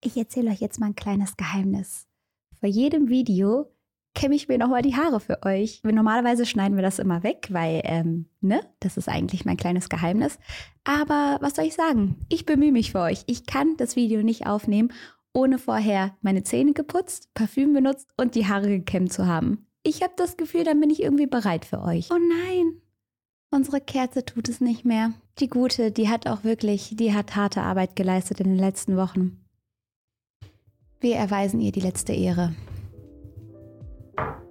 Ich erzähle euch jetzt mal ein kleines Geheimnis. Vor jedem Video kämme ich mir nochmal die Haare für euch. Normalerweise schneiden wir das immer weg, weil, ähm, ne, das ist eigentlich mein kleines Geheimnis. Aber was soll ich sagen? Ich bemühe mich für euch. Ich kann das Video nicht aufnehmen, ohne vorher meine Zähne geputzt, Parfüm benutzt und die Haare gekämmt zu haben. Ich habe das Gefühl, dann bin ich irgendwie bereit für euch. Oh nein, unsere Kerze tut es nicht mehr. Die gute, die hat auch wirklich, die hat harte Arbeit geleistet in den letzten Wochen. Wir erweisen ihr die letzte Ehre.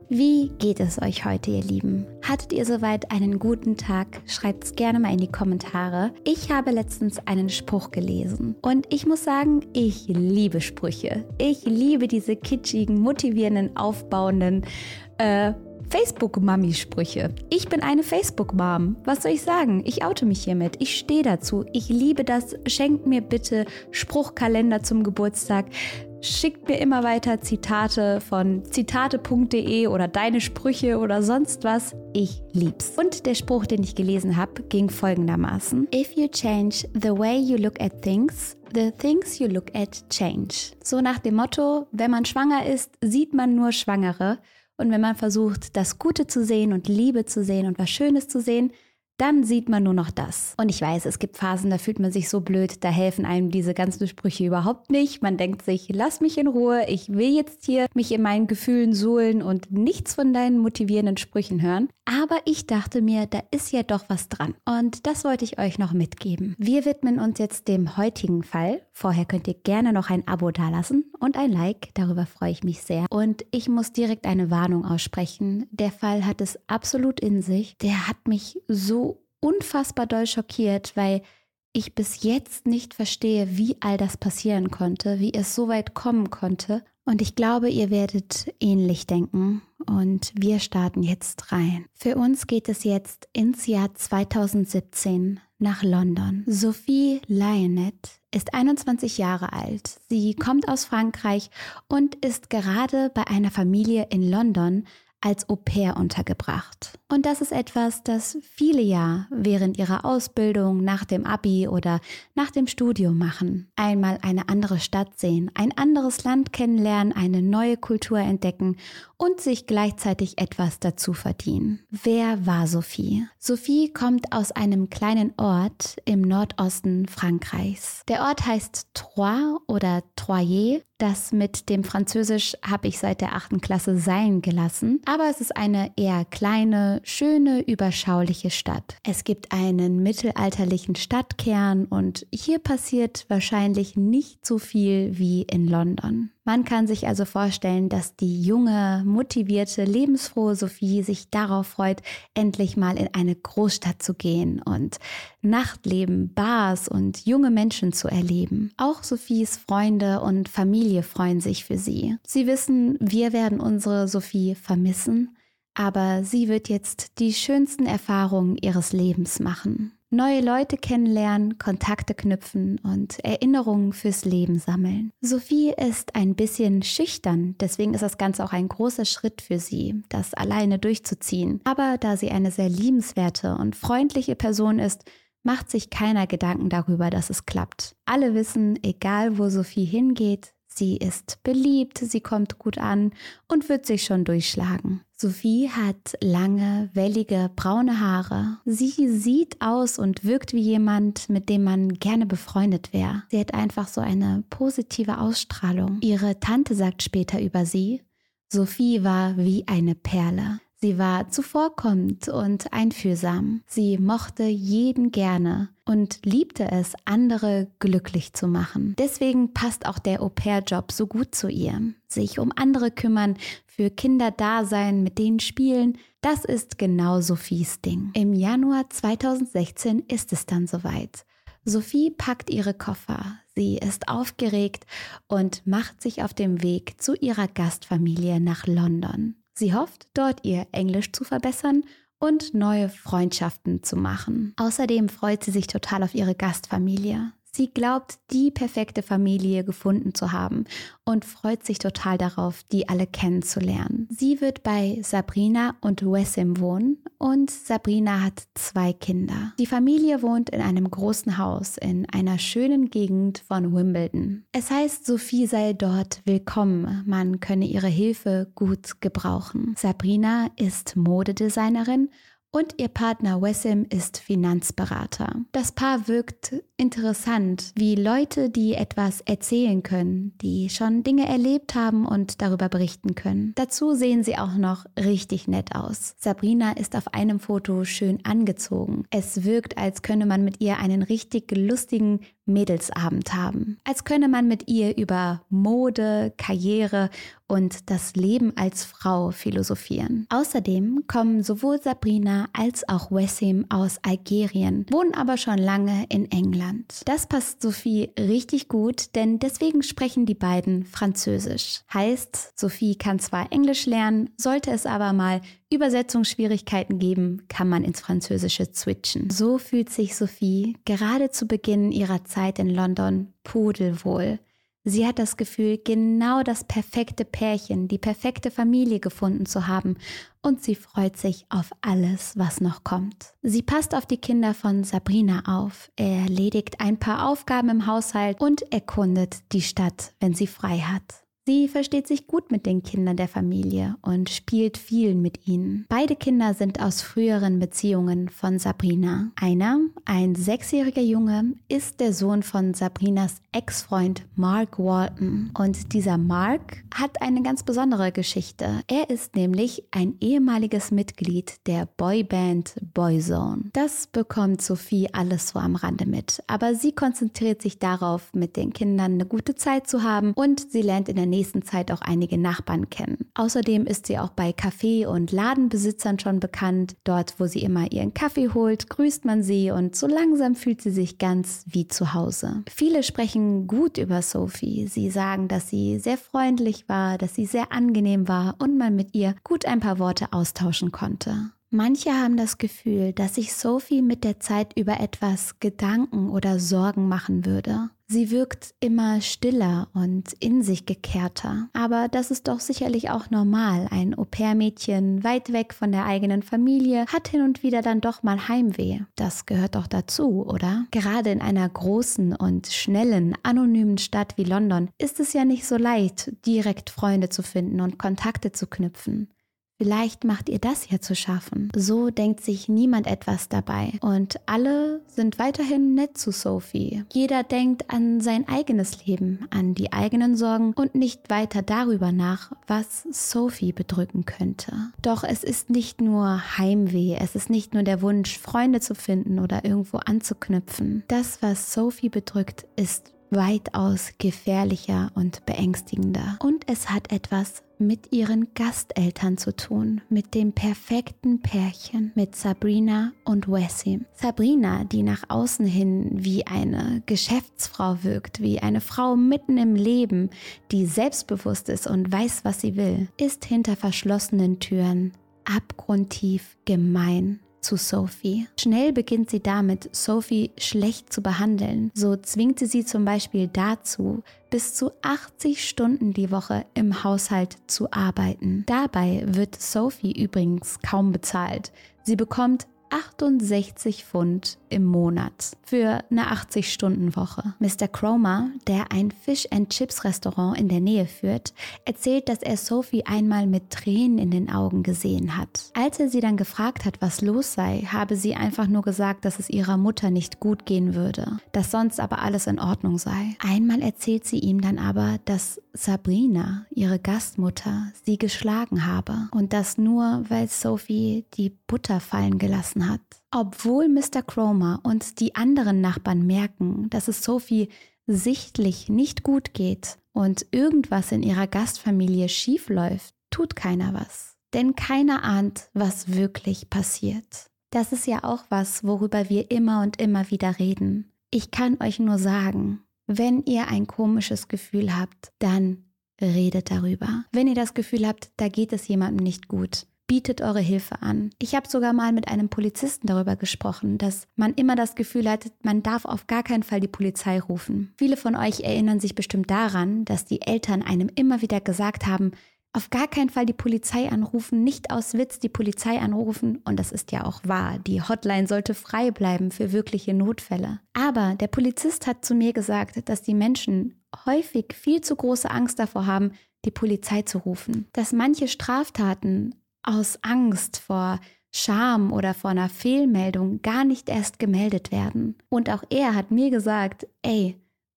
Wie geht es euch heute, ihr Lieben? Hattet ihr soweit einen guten Tag? Schreibt es gerne mal in die Kommentare. Ich habe letztens einen Spruch gelesen und ich muss sagen, ich liebe Sprüche. Ich liebe diese kitschigen, motivierenden, aufbauenden äh, Facebook-Mami-Sprüche. Ich bin eine Facebook-Mom. Was soll ich sagen? Ich oute mich hiermit. Ich stehe dazu. Ich liebe das. Schenkt mir bitte Spruchkalender zum Geburtstag. Schickt mir immer weiter Zitate von zitate.de oder deine Sprüche oder sonst was. Ich lieb's. Und der Spruch, den ich gelesen habe, ging folgendermaßen: If you change the way you look at things, the things you look at change. So nach dem Motto, wenn man schwanger ist, sieht man nur Schwangere. Und wenn man versucht, das Gute zu sehen und Liebe zu sehen und was Schönes zu sehen, dann sieht man nur noch das. Und ich weiß, es gibt Phasen, da fühlt man sich so blöd, da helfen einem diese ganzen Sprüche überhaupt nicht. Man denkt sich, lass mich in Ruhe, ich will jetzt hier mich in meinen Gefühlen suhlen und nichts von deinen motivierenden Sprüchen hören. Aber ich dachte mir, da ist ja doch was dran. Und das wollte ich euch noch mitgeben. Wir widmen uns jetzt dem heutigen Fall. Vorher könnt ihr gerne noch ein Abo dalassen und ein Like, darüber freue ich mich sehr. Und ich muss direkt eine Warnung aussprechen. Der Fall hat es absolut in sich. Der hat mich so unfassbar doll schockiert, weil ich bis jetzt nicht verstehe, wie all das passieren konnte, wie es so weit kommen konnte. Und ich glaube, ihr werdet ähnlich denken. Und wir starten jetzt rein. Für uns geht es jetzt ins Jahr 2017 nach London. Sophie Lionnet ist 21 Jahre alt. Sie kommt aus Frankreich und ist gerade bei einer Familie in London als Au pair untergebracht. Und das ist etwas, das viele ja während ihrer Ausbildung, nach dem Abi oder nach dem Studium machen. Einmal eine andere Stadt sehen, ein anderes Land kennenlernen, eine neue Kultur entdecken und sich gleichzeitig etwas dazu verdienen. Wer war Sophie? Sophie kommt aus einem kleinen Ort im Nordosten Frankreichs. Der Ort heißt Troyes oder Troyer. Das mit dem Französisch habe ich seit der achten Klasse sein gelassen, aber es ist eine eher kleine, schöne, überschauliche Stadt. Es gibt einen mittelalterlichen Stadtkern und hier passiert wahrscheinlich nicht so viel wie in London. Man kann sich also vorstellen, dass die junge, motivierte, lebensfrohe Sophie sich darauf freut, endlich mal in eine Großstadt zu gehen und Nachtleben, Bars und junge Menschen zu erleben. Auch Sophies Freunde und Familie freuen sich für sie. Sie wissen, wir werden unsere Sophie vermissen, aber sie wird jetzt die schönsten Erfahrungen ihres Lebens machen neue Leute kennenlernen, Kontakte knüpfen und Erinnerungen fürs Leben sammeln. Sophie ist ein bisschen schüchtern, deswegen ist das Ganze auch ein großer Schritt für sie, das alleine durchzuziehen. Aber da sie eine sehr liebenswerte und freundliche Person ist, macht sich keiner Gedanken darüber, dass es klappt. Alle wissen, egal wo Sophie hingeht, Sie ist beliebt, sie kommt gut an und wird sich schon durchschlagen. Sophie hat lange, wellige, braune Haare. Sie sieht aus und wirkt wie jemand, mit dem man gerne befreundet wäre. Sie hat einfach so eine positive Ausstrahlung. Ihre Tante sagt später über sie, Sophie war wie eine Perle. Sie war zuvorkommend und einfühlsam. Sie mochte jeden gerne und liebte es, andere glücklich zu machen. Deswegen passt auch der Au-pair-Job so gut zu ihr. Sich um andere kümmern, für Kinder da sein, mit denen spielen, das ist genau Sophies Ding. Im Januar 2016 ist es dann soweit. Sophie packt ihre Koffer. Sie ist aufgeregt und macht sich auf dem Weg zu ihrer Gastfamilie nach London. Sie hofft, dort ihr Englisch zu verbessern und neue Freundschaften zu machen. Außerdem freut sie sich total auf ihre Gastfamilie. Sie glaubt, die perfekte Familie gefunden zu haben und freut sich total darauf, die alle kennenzulernen. Sie wird bei Sabrina und Wessim wohnen und Sabrina hat zwei Kinder. Die Familie wohnt in einem großen Haus in einer schönen Gegend von Wimbledon. Es heißt, Sophie sei dort willkommen, man könne ihre Hilfe gut gebrauchen. Sabrina ist Modedesignerin und ihr Partner Wessim ist Finanzberater. Das Paar wirkt interessant, wie Leute, die etwas erzählen können, die schon Dinge erlebt haben und darüber berichten können. Dazu sehen sie auch noch richtig nett aus. Sabrina ist auf einem Foto schön angezogen. Es wirkt, als könne man mit ihr einen richtig lustigen Mädelsabend haben. Als könne man mit ihr über Mode, Karriere und das Leben als Frau philosophieren. Außerdem kommen sowohl Sabrina als auch Wessim aus Algerien, wohnen aber schon lange in England. Das passt Sophie richtig gut, denn deswegen sprechen die beiden Französisch. Heißt, Sophie kann zwar Englisch lernen, sollte es aber mal Übersetzungsschwierigkeiten geben, kann man ins Französische switchen. So fühlt sich Sophie gerade zu Beginn ihrer Zeit in London pudelwohl. Sie hat das Gefühl, genau das perfekte Pärchen, die perfekte Familie gefunden zu haben und sie freut sich auf alles, was noch kommt. Sie passt auf die Kinder von Sabrina auf, erledigt ein paar Aufgaben im Haushalt und erkundet die Stadt, wenn sie frei hat. Sie versteht sich gut mit den Kindern der Familie und spielt viel mit ihnen. Beide Kinder sind aus früheren Beziehungen von Sabrina. Einer, ein sechsjähriger Junge, ist der Sohn von Sabrinas Ex-Freund Mark Walton. Und dieser Mark hat eine ganz besondere Geschichte. Er ist nämlich ein ehemaliges Mitglied der Boyband Boyzone. Das bekommt Sophie alles so am Rande mit. Aber sie konzentriert sich darauf, mit den Kindern eine gute Zeit zu haben und sie lernt in der nächsten Zeit auch einige Nachbarn kennen. Außerdem ist sie auch bei Café- und Ladenbesitzern schon bekannt. Dort, wo sie immer ihren Kaffee holt, grüßt man sie und so langsam fühlt sie sich ganz wie zu Hause. Viele sprechen gut über Sophie. Sie sagen, dass sie sehr freundlich war, dass sie sehr angenehm war und man mit ihr gut ein paar Worte austauschen konnte. Manche haben das Gefühl, dass sich Sophie mit der Zeit über etwas Gedanken oder Sorgen machen würde. Sie wirkt immer stiller und in sich gekehrter. Aber das ist doch sicherlich auch normal. Ein Au-pair-Mädchen weit weg von der eigenen Familie hat hin und wieder dann doch mal Heimweh. Das gehört doch dazu, oder? Gerade in einer großen und schnellen, anonymen Stadt wie London ist es ja nicht so leicht, direkt Freunde zu finden und Kontakte zu knüpfen. Vielleicht macht ihr das ja zu schaffen. So denkt sich niemand etwas dabei. Und alle sind weiterhin nett zu Sophie. Jeder denkt an sein eigenes Leben, an die eigenen Sorgen und nicht weiter darüber nach, was Sophie bedrücken könnte. Doch es ist nicht nur Heimweh, es ist nicht nur der Wunsch, Freunde zu finden oder irgendwo anzuknüpfen. Das, was Sophie bedrückt, ist weitaus gefährlicher und beängstigender. Und es hat etwas mit ihren Gasteltern zu tun, mit dem perfekten Pärchen, mit Sabrina und Wessim. Sabrina, die nach außen hin wie eine Geschäftsfrau wirkt, wie eine Frau mitten im Leben, die selbstbewusst ist und weiß, was sie will, ist hinter verschlossenen Türen abgrundtief gemein zu Sophie. Schnell beginnt sie damit, Sophie schlecht zu behandeln. So zwingt sie sie zum Beispiel dazu, bis zu 80 Stunden die Woche im Haushalt zu arbeiten. Dabei wird Sophie übrigens kaum bezahlt. Sie bekommt 68 Pfund im Monat für eine 80-Stunden-Woche. Mr. Cromer, der ein Fish-and-Chips-Restaurant in der Nähe führt, erzählt, dass er Sophie einmal mit Tränen in den Augen gesehen hat. Als er sie dann gefragt hat, was los sei, habe sie einfach nur gesagt, dass es ihrer Mutter nicht gut gehen würde, dass sonst aber alles in Ordnung sei. Einmal erzählt sie ihm dann aber, dass Sabrina, ihre Gastmutter, sie geschlagen habe und das nur, weil Sophie die Butter fallen gelassen hat. Obwohl Mr. Cromer und die anderen Nachbarn merken, dass es Sophie sichtlich nicht gut geht und irgendwas in ihrer Gastfamilie schief läuft, tut keiner was. Denn keiner ahnt, was wirklich passiert. Das ist ja auch was, worüber wir immer und immer wieder reden. Ich kann euch nur sagen, wenn ihr ein komisches Gefühl habt, dann redet darüber. Wenn ihr das Gefühl habt, da geht es jemandem nicht gut, bietet eure Hilfe an. Ich habe sogar mal mit einem Polizisten darüber gesprochen, dass man immer das Gefühl hat, man darf auf gar keinen Fall die Polizei rufen. Viele von euch erinnern sich bestimmt daran, dass die Eltern einem immer wieder gesagt haben, auf gar keinen Fall die Polizei anrufen, nicht aus Witz die Polizei anrufen. Und das ist ja auch wahr. Die Hotline sollte frei bleiben für wirkliche Notfälle. Aber der Polizist hat zu mir gesagt, dass die Menschen häufig viel zu große Angst davor haben, die Polizei zu rufen. Dass manche Straftaten aus Angst vor Scham oder vor einer Fehlmeldung gar nicht erst gemeldet werden. Und auch er hat mir gesagt, ey,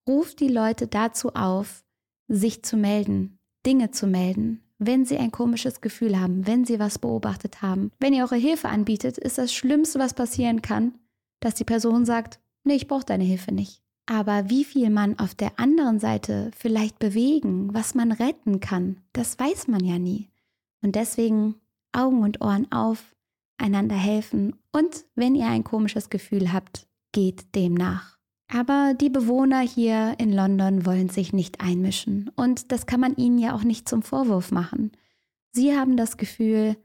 ruft die Leute dazu auf, sich zu melden, Dinge zu melden, wenn sie ein komisches Gefühl haben, wenn sie was beobachtet haben. Wenn ihr eure Hilfe anbietet, ist das Schlimmste, was passieren kann, dass die Person sagt, nee, ich brauche deine Hilfe nicht. Aber wie viel man auf der anderen Seite vielleicht bewegen, was man retten kann, das weiß man ja nie. Und deswegen Augen und Ohren auf, einander helfen und wenn ihr ein komisches Gefühl habt, geht dem nach. Aber die Bewohner hier in London wollen sich nicht einmischen und das kann man ihnen ja auch nicht zum Vorwurf machen. Sie haben das Gefühl,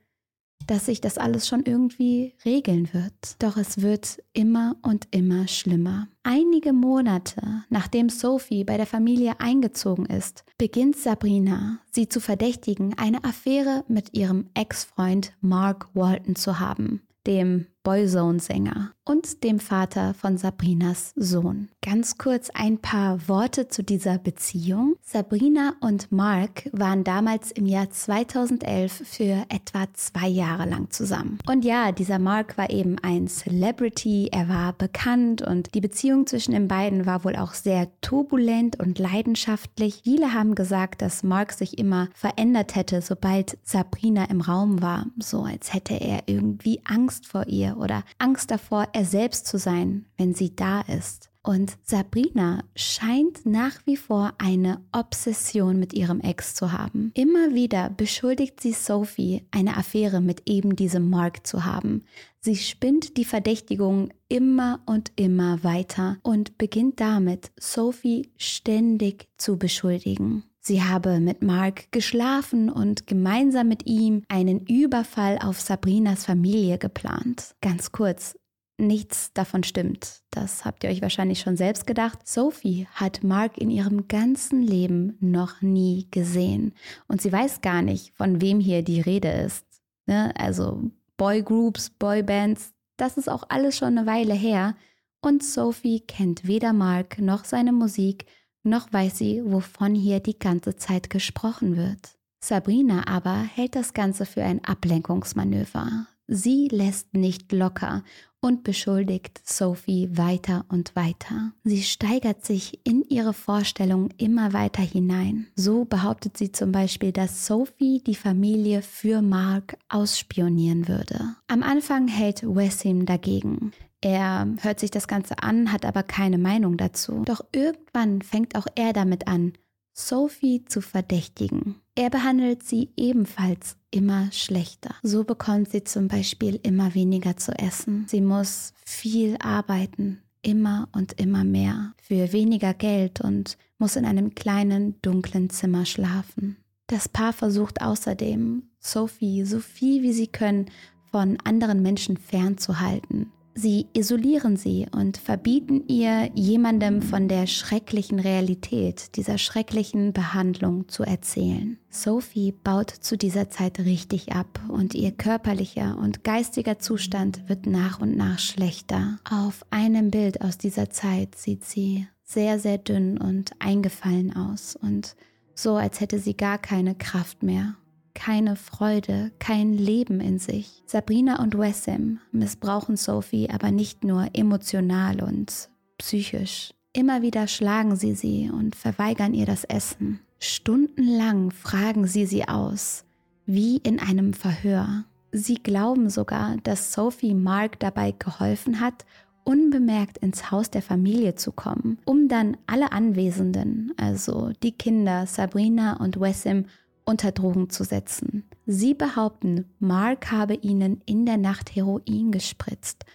dass sich das alles schon irgendwie regeln wird. Doch es wird immer und immer schlimmer. Einige Monate nachdem Sophie bei der Familie eingezogen ist, beginnt Sabrina, sie zu verdächtigen, eine Affäre mit ihrem Ex-Freund Mark Walton zu haben, dem Boyzone-Sänger und dem Vater von Sabrinas Sohn. Ganz kurz ein paar Worte zu dieser Beziehung. Sabrina und Mark waren damals im Jahr 2011 für etwa zwei Jahre lang zusammen. Und ja, dieser Mark war eben ein Celebrity, er war bekannt und die Beziehung zwischen den beiden war wohl auch sehr turbulent und leidenschaftlich. Viele haben gesagt, dass Mark sich immer verändert hätte, sobald Sabrina im Raum war, so als hätte er irgendwie Angst vor ihr oder Angst davor, er selbst zu sein, wenn sie da ist. Und Sabrina scheint nach wie vor eine Obsession mit ihrem Ex zu haben. Immer wieder beschuldigt sie Sophie, eine Affäre mit eben diesem Mark zu haben. Sie spinnt die Verdächtigung immer und immer weiter und beginnt damit, Sophie ständig zu beschuldigen. Sie habe mit Mark geschlafen und gemeinsam mit ihm einen Überfall auf Sabrinas Familie geplant. Ganz kurz, nichts davon stimmt. Das habt ihr euch wahrscheinlich schon selbst gedacht. Sophie hat Mark in ihrem ganzen Leben noch nie gesehen. Und sie weiß gar nicht, von wem hier die Rede ist. Ne? Also Boygroups, Boybands, das ist auch alles schon eine Weile her. Und Sophie kennt weder Mark noch seine Musik noch weiß sie, wovon hier die ganze Zeit gesprochen wird. Sabrina aber hält das Ganze für ein Ablenkungsmanöver. Sie lässt nicht locker und beschuldigt Sophie weiter und weiter. Sie steigert sich in ihre Vorstellung immer weiter hinein. So behauptet sie zum Beispiel, dass Sophie die Familie für Mark ausspionieren würde. Am Anfang hält Wessim dagegen. Er hört sich das Ganze an, hat aber keine Meinung dazu. Doch irgendwann fängt auch er damit an, Sophie zu verdächtigen. Er behandelt sie ebenfalls immer schlechter. So bekommt sie zum Beispiel immer weniger zu essen. Sie muss viel arbeiten, immer und immer mehr, für weniger Geld und muss in einem kleinen, dunklen Zimmer schlafen. Das Paar versucht außerdem, Sophie so viel wie sie können von anderen Menschen fernzuhalten. Sie isolieren sie und verbieten ihr, jemandem von der schrecklichen Realität, dieser schrecklichen Behandlung zu erzählen. Sophie baut zu dieser Zeit richtig ab und ihr körperlicher und geistiger Zustand wird nach und nach schlechter. Auf einem Bild aus dieser Zeit sieht sie sehr, sehr dünn und eingefallen aus und so, als hätte sie gar keine Kraft mehr keine Freude, kein Leben in sich. Sabrina und Wessem missbrauchen Sophie aber nicht nur emotional und psychisch. Immer wieder schlagen sie sie und verweigern ihr das Essen. Stundenlang fragen sie sie aus, wie in einem Verhör. Sie glauben sogar, dass Sophie Mark dabei geholfen hat, unbemerkt ins Haus der Familie zu kommen, um dann alle Anwesenden, also die Kinder Sabrina und Wessim, unter Drogen zu setzen. Sie behaupten, Mark habe ihnen in der Nacht Heroin gespritzt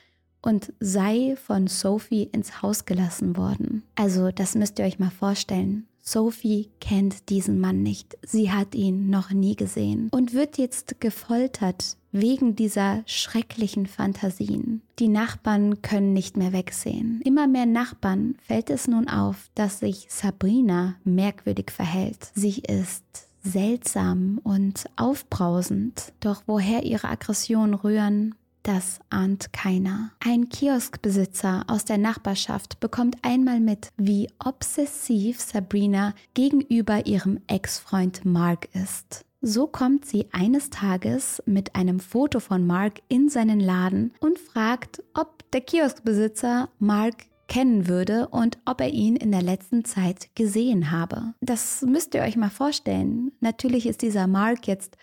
und sei von Sophie ins Haus gelassen worden. Also das müsst ihr euch mal vorstellen. Sophie kennt diesen Mann nicht. Sie hat ihn noch nie gesehen und wird jetzt gefoltert wegen dieser schrecklichen Fantasien. Die Nachbarn können nicht mehr wegsehen. Immer mehr Nachbarn fällt es nun auf, dass sich Sabrina merkwürdig verhält. Sie ist seltsam und aufbrausend. Doch woher ihre Aggressionen rühren, das ahnt keiner. Ein Kioskbesitzer aus der Nachbarschaft bekommt einmal mit, wie obsessiv Sabrina gegenüber ihrem Ex-Freund Mark ist. So kommt sie eines Tages mit einem Foto von Mark in seinen Laden und fragt, ob der Kioskbesitzer Mark kennen würde und ob er ihn in der letzten Zeit gesehen habe. Das müsst ihr euch mal vorstellen. Natürlich ist dieser Mark jetzt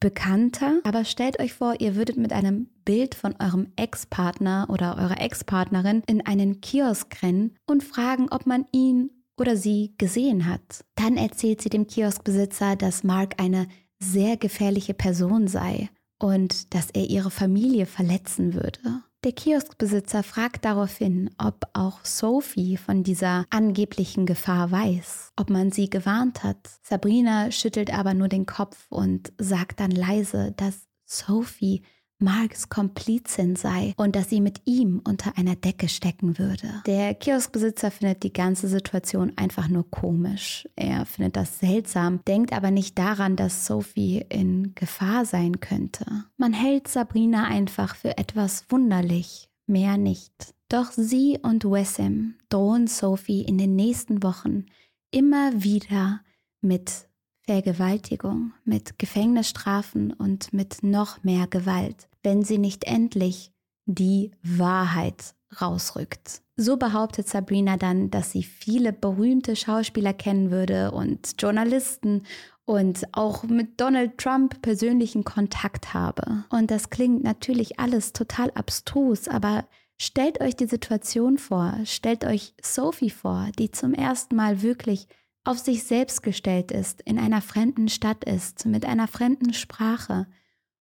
bekannter, aber stellt euch vor, ihr würdet mit einem Bild von eurem Ex-Partner oder eurer Ex-Partnerin in einen Kiosk rennen und fragen, ob man ihn oder sie gesehen hat. Dann erzählt sie dem Kioskbesitzer, dass Mark eine sehr gefährliche Person sei und dass er ihre Familie verletzen würde. Der Kioskbesitzer fragt daraufhin, ob auch Sophie von dieser angeblichen Gefahr weiß, ob man sie gewarnt hat. Sabrina schüttelt aber nur den Kopf und sagt dann leise, dass Sophie Marks Komplizin sei und dass sie mit ihm unter einer Decke stecken würde. Der Kioskbesitzer findet die ganze Situation einfach nur komisch. Er findet das seltsam, denkt aber nicht daran, dass Sophie in Gefahr sein könnte. Man hält Sabrina einfach für etwas wunderlich, mehr nicht. Doch sie und Wessim drohen Sophie in den nächsten Wochen immer wieder mit Vergewaltigung, mit Gefängnisstrafen und mit noch mehr Gewalt, wenn sie nicht endlich die Wahrheit rausrückt. So behauptet Sabrina dann, dass sie viele berühmte Schauspieler kennen würde und Journalisten und auch mit Donald Trump persönlichen Kontakt habe. Und das klingt natürlich alles total abstrus, aber stellt euch die Situation vor, stellt euch Sophie vor, die zum ersten Mal wirklich auf sich selbst gestellt ist, in einer fremden Stadt ist, mit einer fremden Sprache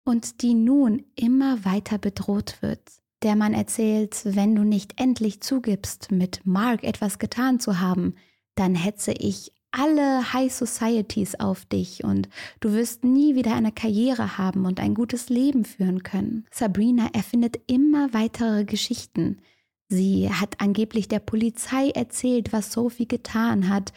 und die nun immer weiter bedroht wird. Der Mann erzählt, wenn du nicht endlich zugibst, mit Mark etwas getan zu haben, dann hetze ich alle High Societies auf dich und du wirst nie wieder eine Karriere haben und ein gutes Leben führen können. Sabrina erfindet immer weitere Geschichten. Sie hat angeblich der Polizei erzählt, was Sophie getan hat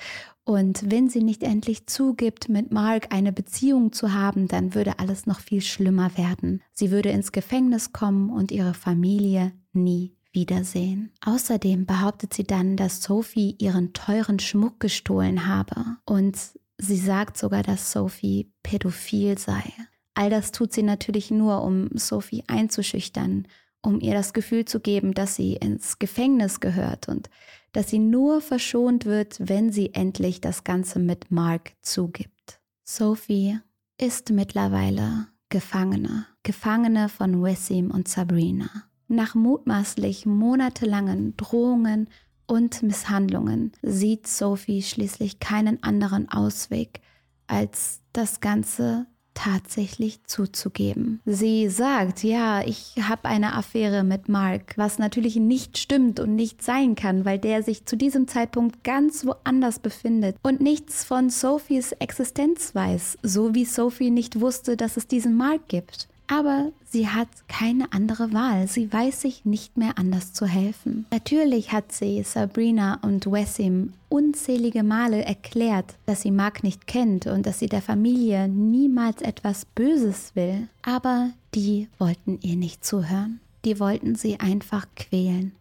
und wenn sie nicht endlich zugibt, mit Mark eine Beziehung zu haben, dann würde alles noch viel schlimmer werden. Sie würde ins Gefängnis kommen und ihre Familie nie wiedersehen. Außerdem behauptet sie dann, dass Sophie ihren teuren Schmuck gestohlen habe. Und sie sagt sogar, dass Sophie pädophil sei. All das tut sie natürlich nur, um Sophie einzuschüchtern, um ihr das Gefühl zu geben, dass sie ins Gefängnis gehört und dass sie nur verschont wird, wenn sie endlich das Ganze mit Mark zugibt. Sophie ist mittlerweile Gefangene, Gefangene von Wessim und Sabrina. Nach mutmaßlich monatelangen Drohungen und Misshandlungen sieht Sophie schließlich keinen anderen Ausweg, als das Ganze tatsächlich zuzugeben. Sie sagt, ja, ich habe eine Affäre mit Mark, was natürlich nicht stimmt und nicht sein kann, weil der sich zu diesem Zeitpunkt ganz woanders befindet und nichts von Sophies Existenz weiß, so wie Sophie nicht wusste, dass es diesen Mark gibt. Aber sie hat keine andere Wahl. Sie weiß sich nicht mehr anders zu helfen. Natürlich hat sie Sabrina und Wessim unzählige Male erklärt, dass sie Mark nicht kennt und dass sie der Familie niemals etwas Böses will. Aber die wollten ihr nicht zuhören. Die wollten sie einfach quälen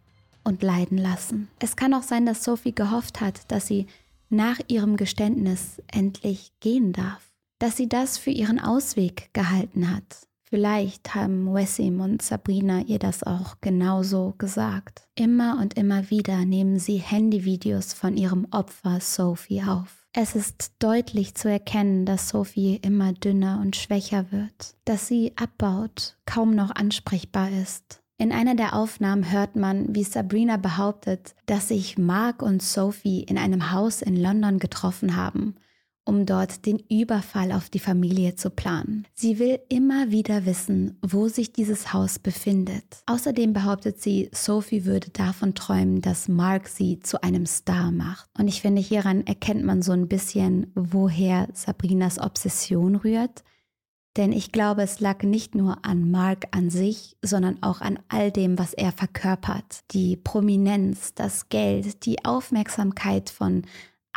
und leiden lassen. Es kann auch sein, dass Sophie gehofft hat, dass sie nach ihrem Geständnis endlich gehen darf. Dass sie das für ihren Ausweg gehalten hat. Vielleicht haben Wessim und Sabrina ihr das auch genauso gesagt. Immer und immer wieder nehmen sie Handyvideos von ihrem Opfer Sophie auf. Es ist deutlich zu erkennen, dass Sophie immer dünner und schwächer wird, dass sie abbaut, kaum noch ansprechbar ist. In einer der Aufnahmen hört man, wie Sabrina behauptet, dass sich Mark und Sophie in einem Haus in London getroffen haben um dort den Überfall auf die Familie zu planen. Sie will immer wieder wissen, wo sich dieses Haus befindet. Außerdem behauptet sie, Sophie würde davon träumen, dass Mark sie zu einem Star macht. Und ich finde, hieran erkennt man so ein bisschen, woher Sabrinas Obsession rührt. Denn ich glaube, es lag nicht nur an Mark an sich, sondern auch an all dem, was er verkörpert. Die Prominenz, das Geld, die Aufmerksamkeit von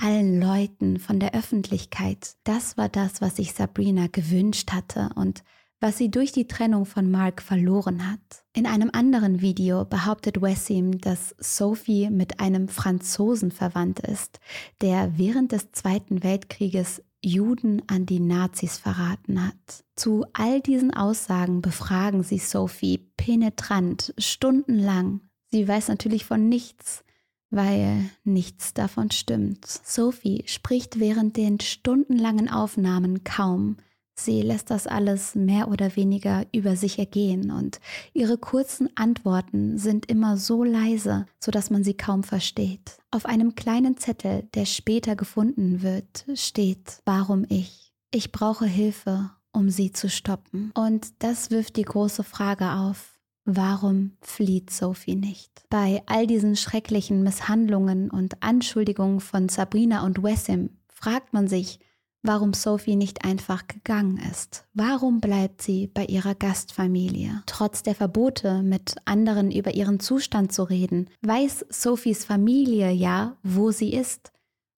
allen Leuten, von der Öffentlichkeit. Das war das, was sich Sabrina gewünscht hatte und was sie durch die Trennung von Mark verloren hat. In einem anderen Video behauptet Wessim, dass Sophie mit einem Franzosen verwandt ist, der während des Zweiten Weltkrieges Juden an die Nazis verraten hat. Zu all diesen Aussagen befragen sie Sophie penetrant, stundenlang. Sie weiß natürlich von nichts, weil nichts davon stimmt. Sophie spricht während den stundenlangen Aufnahmen kaum. Sie lässt das alles mehr oder weniger über sich ergehen und ihre kurzen Antworten sind immer so leise, sodass man sie kaum versteht. Auf einem kleinen Zettel, der später gefunden wird, steht, warum ich? Ich brauche Hilfe, um sie zu stoppen. Und das wirft die große Frage auf, Warum flieht Sophie nicht? Bei all diesen schrecklichen Misshandlungen und Anschuldigungen von Sabrina und Wessim fragt man sich, warum Sophie nicht einfach gegangen ist. Warum bleibt sie bei ihrer Gastfamilie? Trotz der Verbote, mit anderen über ihren Zustand zu reden, weiß Sophies Familie ja, wo sie ist.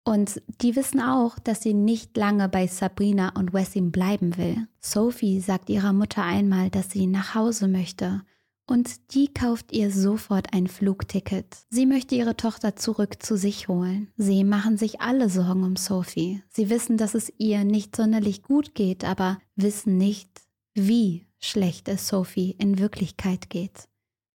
Und die wissen auch, dass sie nicht lange bei Sabrina und Wessim bleiben will. Sophie sagt ihrer Mutter einmal, dass sie nach Hause möchte und die kauft ihr sofort ein Flugticket. Sie möchte ihre Tochter zurück zu sich holen. Sie machen sich alle Sorgen um Sophie. Sie wissen, dass es ihr nicht sonderlich gut geht, aber wissen nicht, wie schlecht es Sophie in Wirklichkeit geht.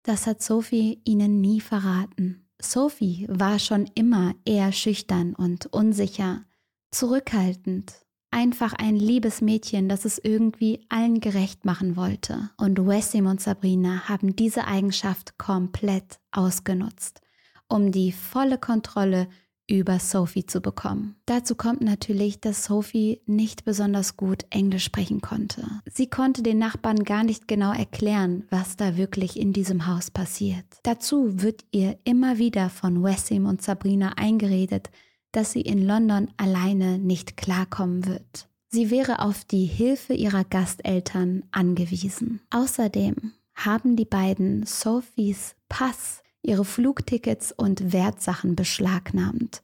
Das hat Sophie ihnen nie verraten. Sophie war schon immer eher schüchtern und unsicher, zurückhaltend einfach ein liebes Mädchen, das es irgendwie allen gerecht machen wollte. Und Wessim und Sabrina haben diese Eigenschaft komplett ausgenutzt, um die volle Kontrolle über Sophie zu bekommen. Dazu kommt natürlich, dass Sophie nicht besonders gut Englisch sprechen konnte. Sie konnte den Nachbarn gar nicht genau erklären, was da wirklich in diesem Haus passiert. Dazu wird ihr immer wieder von Wessim und Sabrina eingeredet, dass sie in London alleine nicht klarkommen wird. Sie wäre auf die Hilfe ihrer Gasteltern angewiesen. Außerdem haben die beiden Sophies Pass, ihre Flugtickets und Wertsachen beschlagnahmt.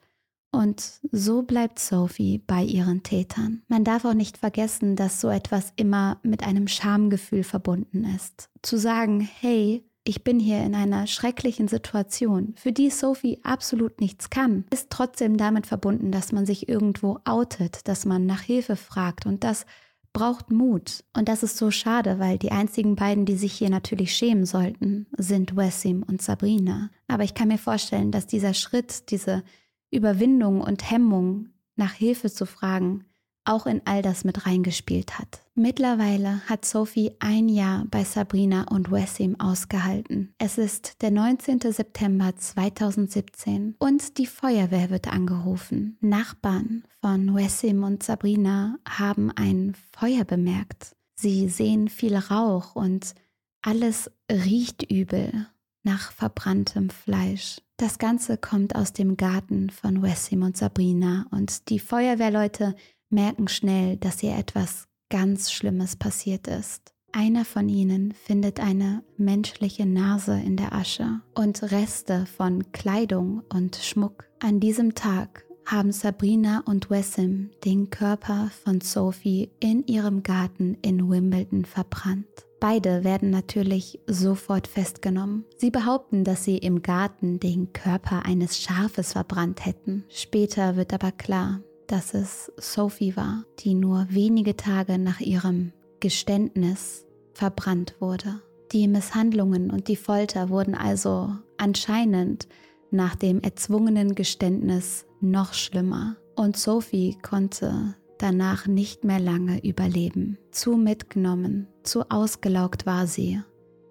Und so bleibt Sophie bei ihren Tätern. Man darf auch nicht vergessen, dass so etwas immer mit einem Schamgefühl verbunden ist. Zu sagen, hey, ich bin hier in einer schrecklichen Situation, für die Sophie absolut nichts kann, ist trotzdem damit verbunden, dass man sich irgendwo outet, dass man nach Hilfe fragt und das braucht Mut. Und das ist so schade, weil die einzigen beiden, die sich hier natürlich schämen sollten, sind Wessim und Sabrina. Aber ich kann mir vorstellen, dass dieser Schritt, diese Überwindung und Hemmung, nach Hilfe zu fragen, auch in all das mit reingespielt hat. Mittlerweile hat Sophie ein Jahr bei Sabrina und Wessim ausgehalten. Es ist der 19. September 2017 und die Feuerwehr wird angerufen. Nachbarn von Wessim und Sabrina haben ein Feuer bemerkt. Sie sehen viel Rauch und alles riecht übel nach verbranntem Fleisch. Das Ganze kommt aus dem Garten von Wessim und Sabrina und die Feuerwehrleute merken schnell, dass ihr etwas ganz Schlimmes passiert ist. Einer von ihnen findet eine menschliche Nase in der Asche und Reste von Kleidung und Schmuck. An diesem Tag haben Sabrina und Wessim den Körper von Sophie in ihrem Garten in Wimbledon verbrannt. Beide werden natürlich sofort festgenommen. Sie behaupten, dass sie im Garten den Körper eines Schafes verbrannt hätten. Später wird aber klar, dass es Sophie war, die nur wenige Tage nach ihrem Geständnis verbrannt wurde. Die Misshandlungen und die Folter wurden also anscheinend nach dem erzwungenen Geständnis noch schlimmer. Und Sophie konnte danach nicht mehr lange überleben. Zu mitgenommen, zu ausgelaugt war sie,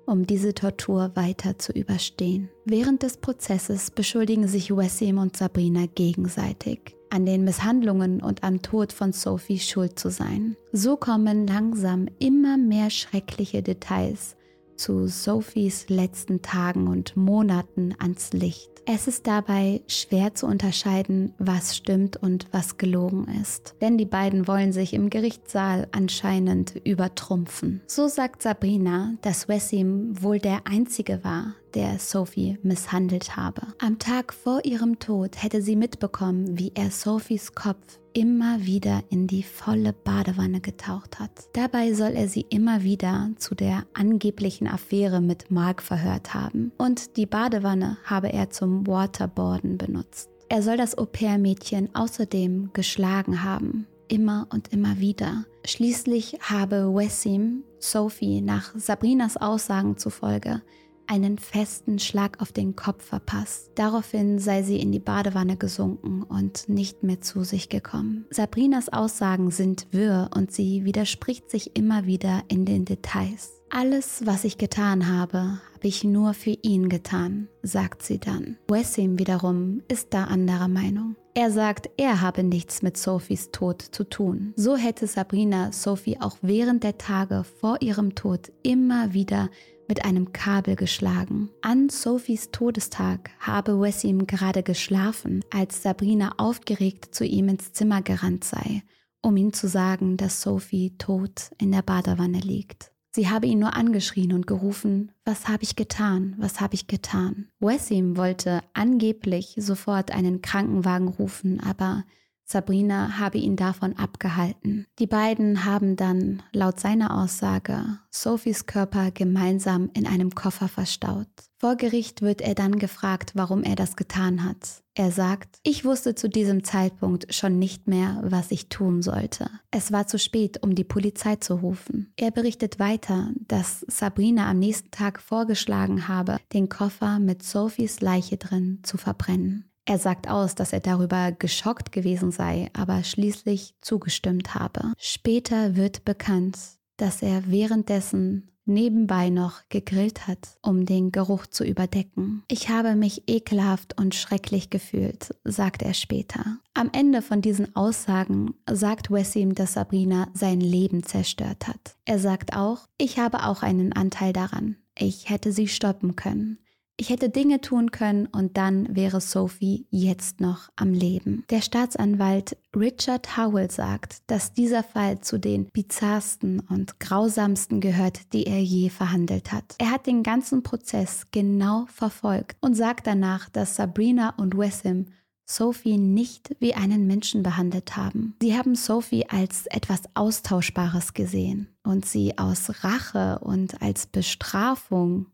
um diese Tortur weiter zu überstehen. Während des Prozesses beschuldigen sich Wessim und Sabrina gegenseitig. An den Misshandlungen und am Tod von Sophie schuld zu sein. So kommen langsam immer mehr schreckliche Details zu Sophies letzten Tagen und Monaten ans Licht. Es ist dabei schwer zu unterscheiden, was stimmt und was gelogen ist, denn die beiden wollen sich im Gerichtssaal anscheinend übertrumpfen. So sagt Sabrina, dass Wessim wohl der Einzige war, der Sophie misshandelt habe. Am Tag vor ihrem Tod hätte sie mitbekommen, wie er Sophies Kopf immer wieder in die volle Badewanne getaucht hat. Dabei soll er sie immer wieder zu der angeblichen Affäre mit Mark verhört haben und die Badewanne habe er zum Waterboarden benutzt. Er soll das Au-pair-Mädchen außerdem geschlagen haben, immer und immer wieder. Schließlich habe Wessim Sophie nach Sabrinas Aussagen zufolge einen festen Schlag auf den Kopf verpasst. Daraufhin sei sie in die Badewanne gesunken und nicht mehr zu sich gekommen. Sabrinas Aussagen sind wirr und sie widerspricht sich immer wieder in den Details. Alles, was ich getan habe, habe ich nur für ihn getan, sagt sie dann. Wessim wiederum ist da anderer Meinung. Er sagt, er habe nichts mit Sophies Tod zu tun. So hätte Sabrina Sophie auch während der Tage vor ihrem Tod immer wieder mit einem Kabel geschlagen. An Sophies Todestag habe Wessim gerade geschlafen, als Sabrina aufgeregt zu ihm ins Zimmer gerannt sei, um ihm zu sagen, dass Sophie tot in der Badewanne liegt. Sie habe ihn nur angeschrien und gerufen, was habe ich getan, was habe ich getan. Wessim wollte angeblich sofort einen Krankenwagen rufen, aber Sabrina habe ihn davon abgehalten. Die beiden haben dann laut seiner Aussage Sophies Körper gemeinsam in einem Koffer verstaut. Vor Gericht wird er dann gefragt, warum er das getan hat. Er sagt, ich wusste zu diesem Zeitpunkt schon nicht mehr, was ich tun sollte. Es war zu spät, um die Polizei zu rufen. Er berichtet weiter, dass Sabrina am nächsten Tag vorgeschlagen habe, den Koffer mit Sophies Leiche drin zu verbrennen. Er sagt aus, dass er darüber geschockt gewesen sei, aber schließlich zugestimmt habe. Später wird bekannt, dass er währenddessen nebenbei noch gegrillt hat, um den Geruch zu überdecken. Ich habe mich ekelhaft und schrecklich gefühlt, sagt er später. Am Ende von diesen Aussagen sagt Wessim, dass Sabrina sein Leben zerstört hat. Er sagt auch, ich habe auch einen Anteil daran. Ich hätte sie stoppen können. Ich hätte Dinge tun können und dann wäre Sophie jetzt noch am Leben. Der Staatsanwalt Richard Howell sagt, dass dieser Fall zu den bizarrsten und grausamsten gehört, die er je verhandelt hat. Er hat den ganzen Prozess genau verfolgt und sagt danach, dass Sabrina und Wessim Sophie nicht wie einen Menschen behandelt haben. Sie haben Sophie als etwas Austauschbares gesehen und sie aus Rache und als Bestrafung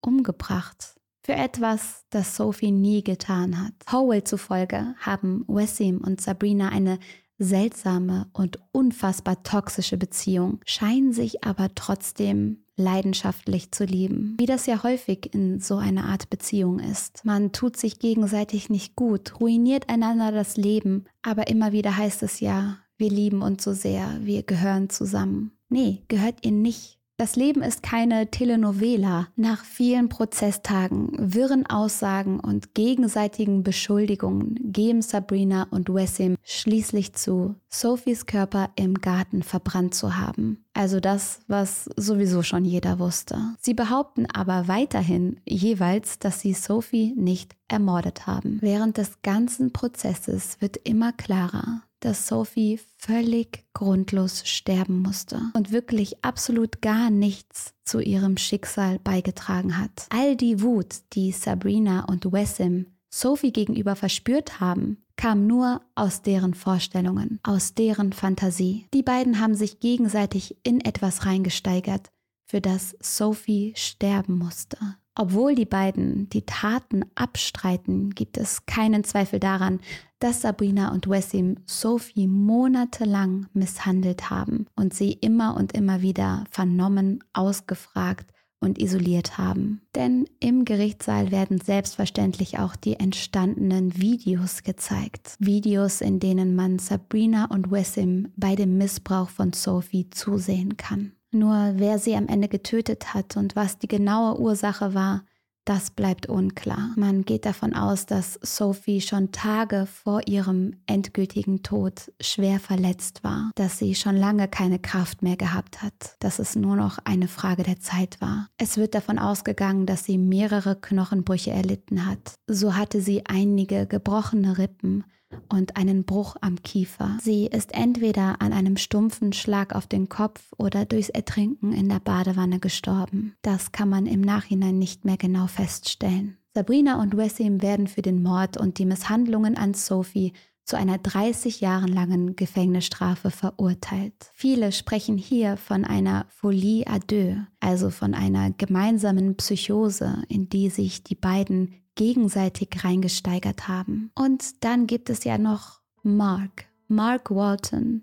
umgebracht für etwas, das Sophie nie getan hat. Howell zufolge haben Wessim und Sabrina eine seltsame und unfassbar toxische Beziehung, scheinen sich aber trotzdem leidenschaftlich zu lieben, wie das ja häufig in so einer Art Beziehung ist. Man tut sich gegenseitig nicht gut, ruiniert einander das Leben, aber immer wieder heißt es ja, wir lieben uns so sehr, wir gehören zusammen. Nee, gehört ihr nicht. Das Leben ist keine Telenovela. Nach vielen Prozesstagen, wirren Aussagen und gegenseitigen Beschuldigungen geben Sabrina und Wessim schließlich zu, Sophies Körper im Garten verbrannt zu haben. Also das, was sowieso schon jeder wusste. Sie behaupten aber weiterhin jeweils, dass sie Sophie nicht ermordet haben. Während des ganzen Prozesses wird immer klarer, dass Sophie völlig grundlos sterben musste und wirklich absolut gar nichts zu ihrem Schicksal beigetragen hat. All die Wut, die Sabrina und Wessim Sophie gegenüber verspürt haben, kam nur aus deren Vorstellungen, aus deren Fantasie. Die beiden haben sich gegenseitig in etwas reingesteigert, für das Sophie sterben musste. Obwohl die beiden die Taten abstreiten, gibt es keinen Zweifel daran, dass Sabrina und Wessim Sophie monatelang misshandelt haben und sie immer und immer wieder vernommen, ausgefragt und isoliert haben. Denn im Gerichtssaal werden selbstverständlich auch die entstandenen Videos gezeigt. Videos, in denen man Sabrina und Wessim bei dem Missbrauch von Sophie zusehen kann. Nur wer sie am Ende getötet hat und was die genaue Ursache war, Das bleibt unklar. Man geht davon aus, dass Sophie schon Tage vor ihrem endgültigen Tod schwer verletzt war, dass sie schon lange keine Kraft mehr gehabt hat, dass es nur noch eine Frage der Zeit war. Es wird davon ausgegangen, dass sie mehrere Knochenbrüche erlitten hat. So hatte sie einige gebrochene Rippen und einen Bruch am Kiefer. Sie ist entweder an einem stumpfen Schlag auf den Kopf oder durchs Ertrinken in der Badewanne gestorben. Das kann man im Nachhinein nicht mehr genau feststellen. Sabrina und Wessim werden für den Mord und die Misshandlungen an Sophie zu einer 30 Jahre langen Gefängnisstrafe verurteilt. Viele sprechen hier von einer Folie à deux, also von einer gemeinsamen Psychose, in die sich die beiden gegenseitig reingesteigert haben. Und dann gibt es ja noch Mark, Mark Walton,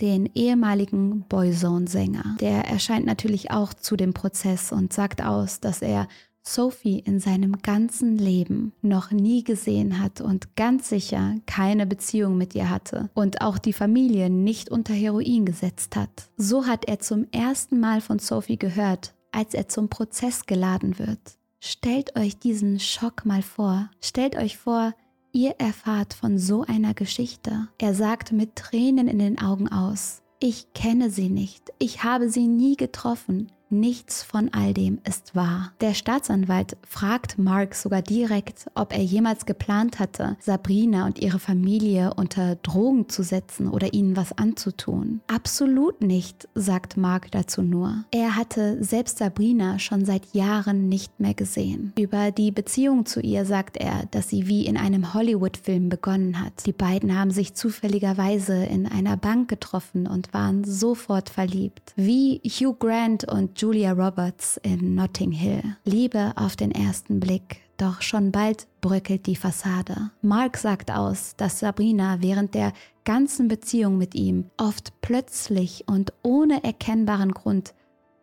den ehemaligen Boyzone-Sänger. Der erscheint natürlich auch zu dem Prozess und sagt aus, dass er Sophie in seinem ganzen Leben noch nie gesehen hat und ganz sicher keine Beziehung mit ihr hatte und auch die Familie nicht unter Heroin gesetzt hat. So hat er zum ersten Mal von Sophie gehört, als er zum Prozess geladen wird. Stellt euch diesen Schock mal vor. Stellt euch vor, ihr erfahrt von so einer Geschichte. Er sagt mit Tränen in den Augen aus, ich kenne sie nicht, ich habe sie nie getroffen, Nichts von all dem ist wahr. Der Staatsanwalt fragt Mark sogar direkt, ob er jemals geplant hatte, Sabrina und ihre Familie unter Drogen zu setzen oder ihnen was anzutun. Absolut nicht, sagt Mark dazu nur. Er hatte selbst Sabrina schon seit Jahren nicht mehr gesehen. Über die Beziehung zu ihr sagt er, dass sie wie in einem Hollywood-Film begonnen hat. Die beiden haben sich zufälligerweise in einer Bank getroffen und waren sofort verliebt. Wie Hugh Grant und Julia Roberts in Notting Hill. Liebe auf den ersten Blick, doch schon bald bröckelt die Fassade. Mark sagt aus, dass Sabrina während der ganzen Beziehung mit ihm oft plötzlich und ohne erkennbaren Grund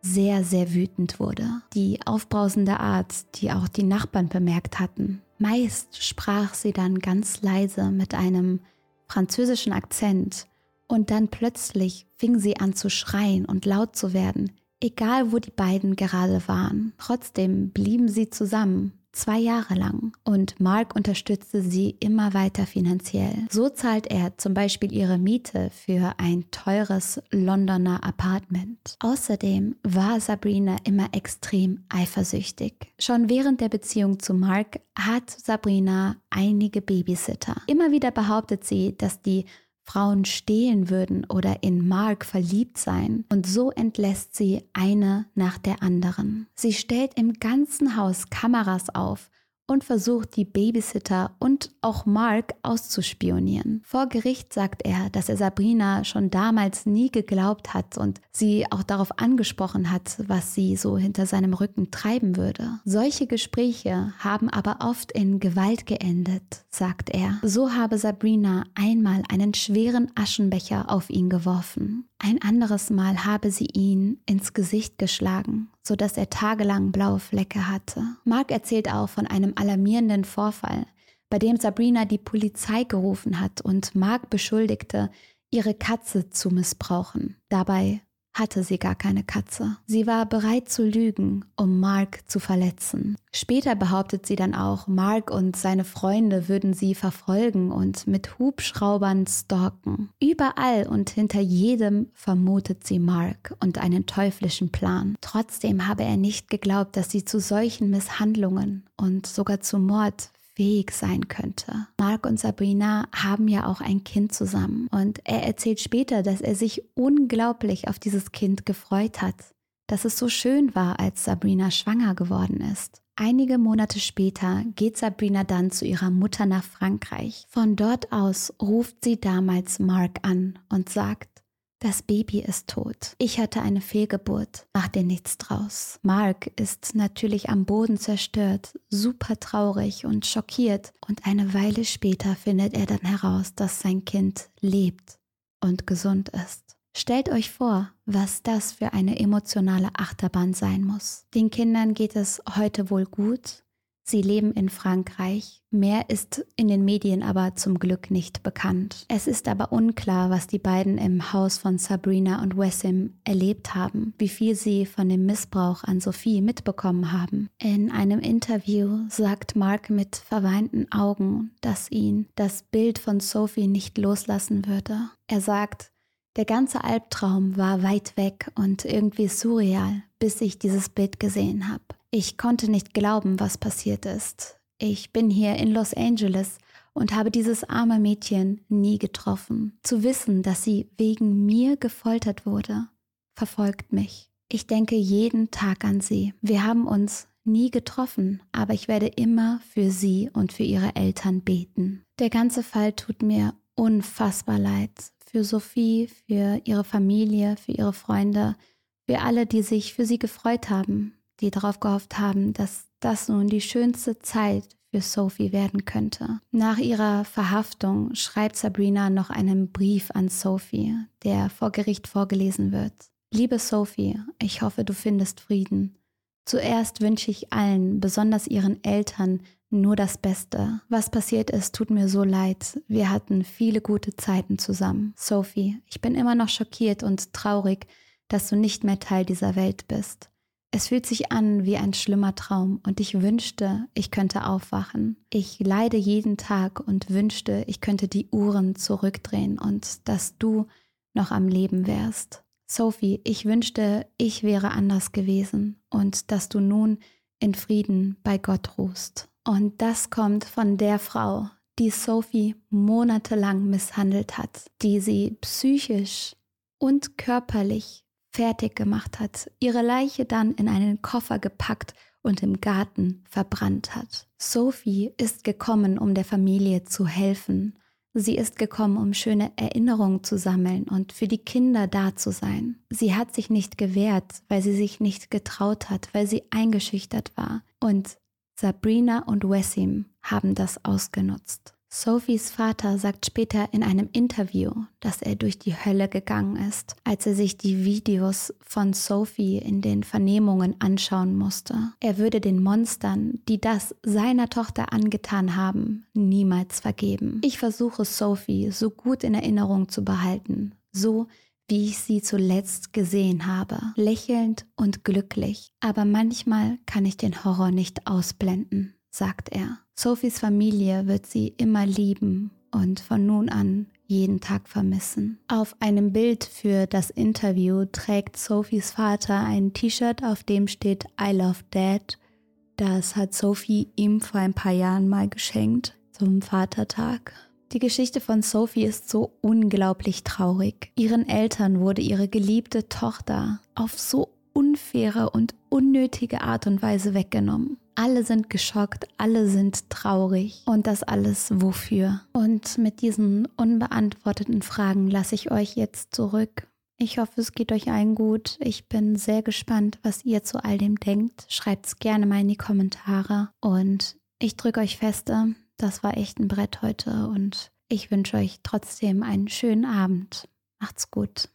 sehr, sehr wütend wurde. Die aufbrausende Art, die auch die Nachbarn bemerkt hatten. Meist sprach sie dann ganz leise mit einem französischen Akzent und dann plötzlich fing sie an zu schreien und laut zu werden, Egal wo die beiden gerade waren, trotzdem blieben sie zusammen, zwei Jahre lang. Und Mark unterstützte sie immer weiter finanziell. So zahlt er zum Beispiel ihre Miete für ein teures Londoner Apartment. Außerdem war Sabrina immer extrem eifersüchtig. Schon während der Beziehung zu Mark hat Sabrina einige Babysitter. Immer wieder behauptet sie, dass die Frauen stehlen würden oder in Mark verliebt sein. Und so entlässt sie eine nach der anderen. Sie stellt im ganzen Haus Kameras auf und versucht, die Babysitter und auch Mark auszuspionieren. Vor Gericht sagt er, dass er Sabrina schon damals nie geglaubt hat und sie auch darauf angesprochen hat, was sie so hinter seinem Rücken treiben würde. Solche Gespräche haben aber oft in Gewalt geendet, sagt er. So habe Sabrina einmal einen schweren Aschenbecher auf ihn geworfen. Ein anderes Mal habe sie ihn ins Gesicht geschlagen, sodass er tagelang blaue Flecke hatte. Mark erzählt auch von einem alarmierenden Vorfall, bei dem Sabrina die Polizei gerufen hat und Mark beschuldigte, ihre Katze zu missbrauchen. Dabei hatte sie gar keine Katze. Sie war bereit zu lügen, um Mark zu verletzen. Später behauptet sie dann auch, Mark und seine Freunde würden sie verfolgen und mit Hubschraubern stalken. Überall und hinter jedem vermutet sie Mark und einen teuflischen Plan. Trotzdem habe er nicht geglaubt, dass sie zu solchen Misshandlungen und sogar zu Mord fähig sein könnte. Mark und Sabrina haben ja auch ein Kind zusammen und er erzählt später, dass er sich unglaublich auf dieses Kind gefreut hat, dass es so schön war, als Sabrina schwanger geworden ist. Einige Monate später geht Sabrina dann zu ihrer Mutter nach Frankreich. Von dort aus ruft sie damals Mark an und sagt, das Baby ist tot. Ich hatte eine Fehlgeburt. Mach dir nichts draus. Mark ist natürlich am Boden zerstört, super traurig und schockiert. Und eine Weile später findet er dann heraus, dass sein Kind lebt und gesund ist. Stellt euch vor, was das für eine emotionale Achterbahn sein muss. Den Kindern geht es heute wohl gut. Sie leben in Frankreich. Mehr ist in den Medien aber zum Glück nicht bekannt. Es ist aber unklar, was die beiden im Haus von Sabrina und Wessim erlebt haben, wie viel sie von dem Missbrauch an Sophie mitbekommen haben. In einem Interview sagt Mark mit verweinten Augen, dass ihn das Bild von Sophie nicht loslassen würde. Er sagt, der ganze Albtraum war weit weg und irgendwie surreal, bis ich dieses Bild gesehen habe. Ich konnte nicht glauben, was passiert ist. Ich bin hier in Los Angeles und habe dieses arme Mädchen nie getroffen. Zu wissen, dass sie wegen mir gefoltert wurde, verfolgt mich. Ich denke jeden Tag an sie. Wir haben uns nie getroffen, aber ich werde immer für sie und für ihre Eltern beten. Der ganze Fall tut mir unfassbar leid. Für Sophie, für ihre Familie, für ihre Freunde, für alle, die sich für sie gefreut haben, die darauf gehofft haben, dass das nun die schönste Zeit für Sophie werden könnte. Nach ihrer Verhaftung schreibt Sabrina noch einen Brief an Sophie, der vor Gericht vorgelesen wird. Liebe Sophie, ich hoffe, du findest Frieden. Zuerst wünsche ich allen, besonders ihren Eltern, nur das Beste. Was passiert ist, tut mir so leid. Wir hatten viele gute Zeiten zusammen. Sophie, ich bin immer noch schockiert und traurig, dass du nicht mehr Teil dieser Welt bist. Es fühlt sich an wie ein schlimmer Traum und ich wünschte, ich könnte aufwachen. Ich leide jeden Tag und wünschte, ich könnte die Uhren zurückdrehen und dass du noch am Leben wärst. Sophie, ich wünschte, ich wäre anders gewesen und dass du nun in Frieden bei Gott ruhst. Und das kommt von der Frau, die Sophie monatelang misshandelt hat, die sie psychisch und körperlich fertig gemacht hat, ihre Leiche dann in einen Koffer gepackt und im Garten verbrannt hat. Sophie ist gekommen, um der Familie zu helfen. Sie ist gekommen, um schöne Erinnerungen zu sammeln und für die Kinder da zu sein. Sie hat sich nicht gewehrt, weil sie sich nicht getraut hat, weil sie eingeschüchtert war. Und Sabrina und Wessim haben das ausgenutzt. Sophies Vater sagt später in einem Interview, dass er durch die Hölle gegangen ist, als er sich die Videos von Sophie in den Vernehmungen anschauen musste. Er würde den Monstern, die das seiner Tochter angetan haben, niemals vergeben. Ich versuche Sophie so gut in Erinnerung zu behalten, so wie ich sie zuletzt gesehen habe, lächelnd und glücklich, aber manchmal kann ich den Horror nicht ausblenden sagt er. Sophies Familie wird sie immer lieben und von nun an jeden Tag vermissen. Auf einem Bild für das Interview trägt Sophies Vater ein T-Shirt, auf dem steht I love Dad. Das hat Sophie ihm vor ein paar Jahren mal geschenkt zum Vatertag. Die Geschichte von Sophie ist so unglaublich traurig. Ihren Eltern wurde ihre geliebte Tochter auf so unfaire und unnötige Art und Weise weggenommen. Alle sind geschockt, alle sind traurig und das alles wofür? Und mit diesen unbeantworteten Fragen lasse ich euch jetzt zurück. Ich hoffe, es geht euch allen gut. Ich bin sehr gespannt, was ihr zu all dem denkt. Schreibt es gerne mal in die Kommentare und ich drücke euch feste. Das war echt ein Brett heute und ich wünsche euch trotzdem einen schönen Abend. Macht's gut.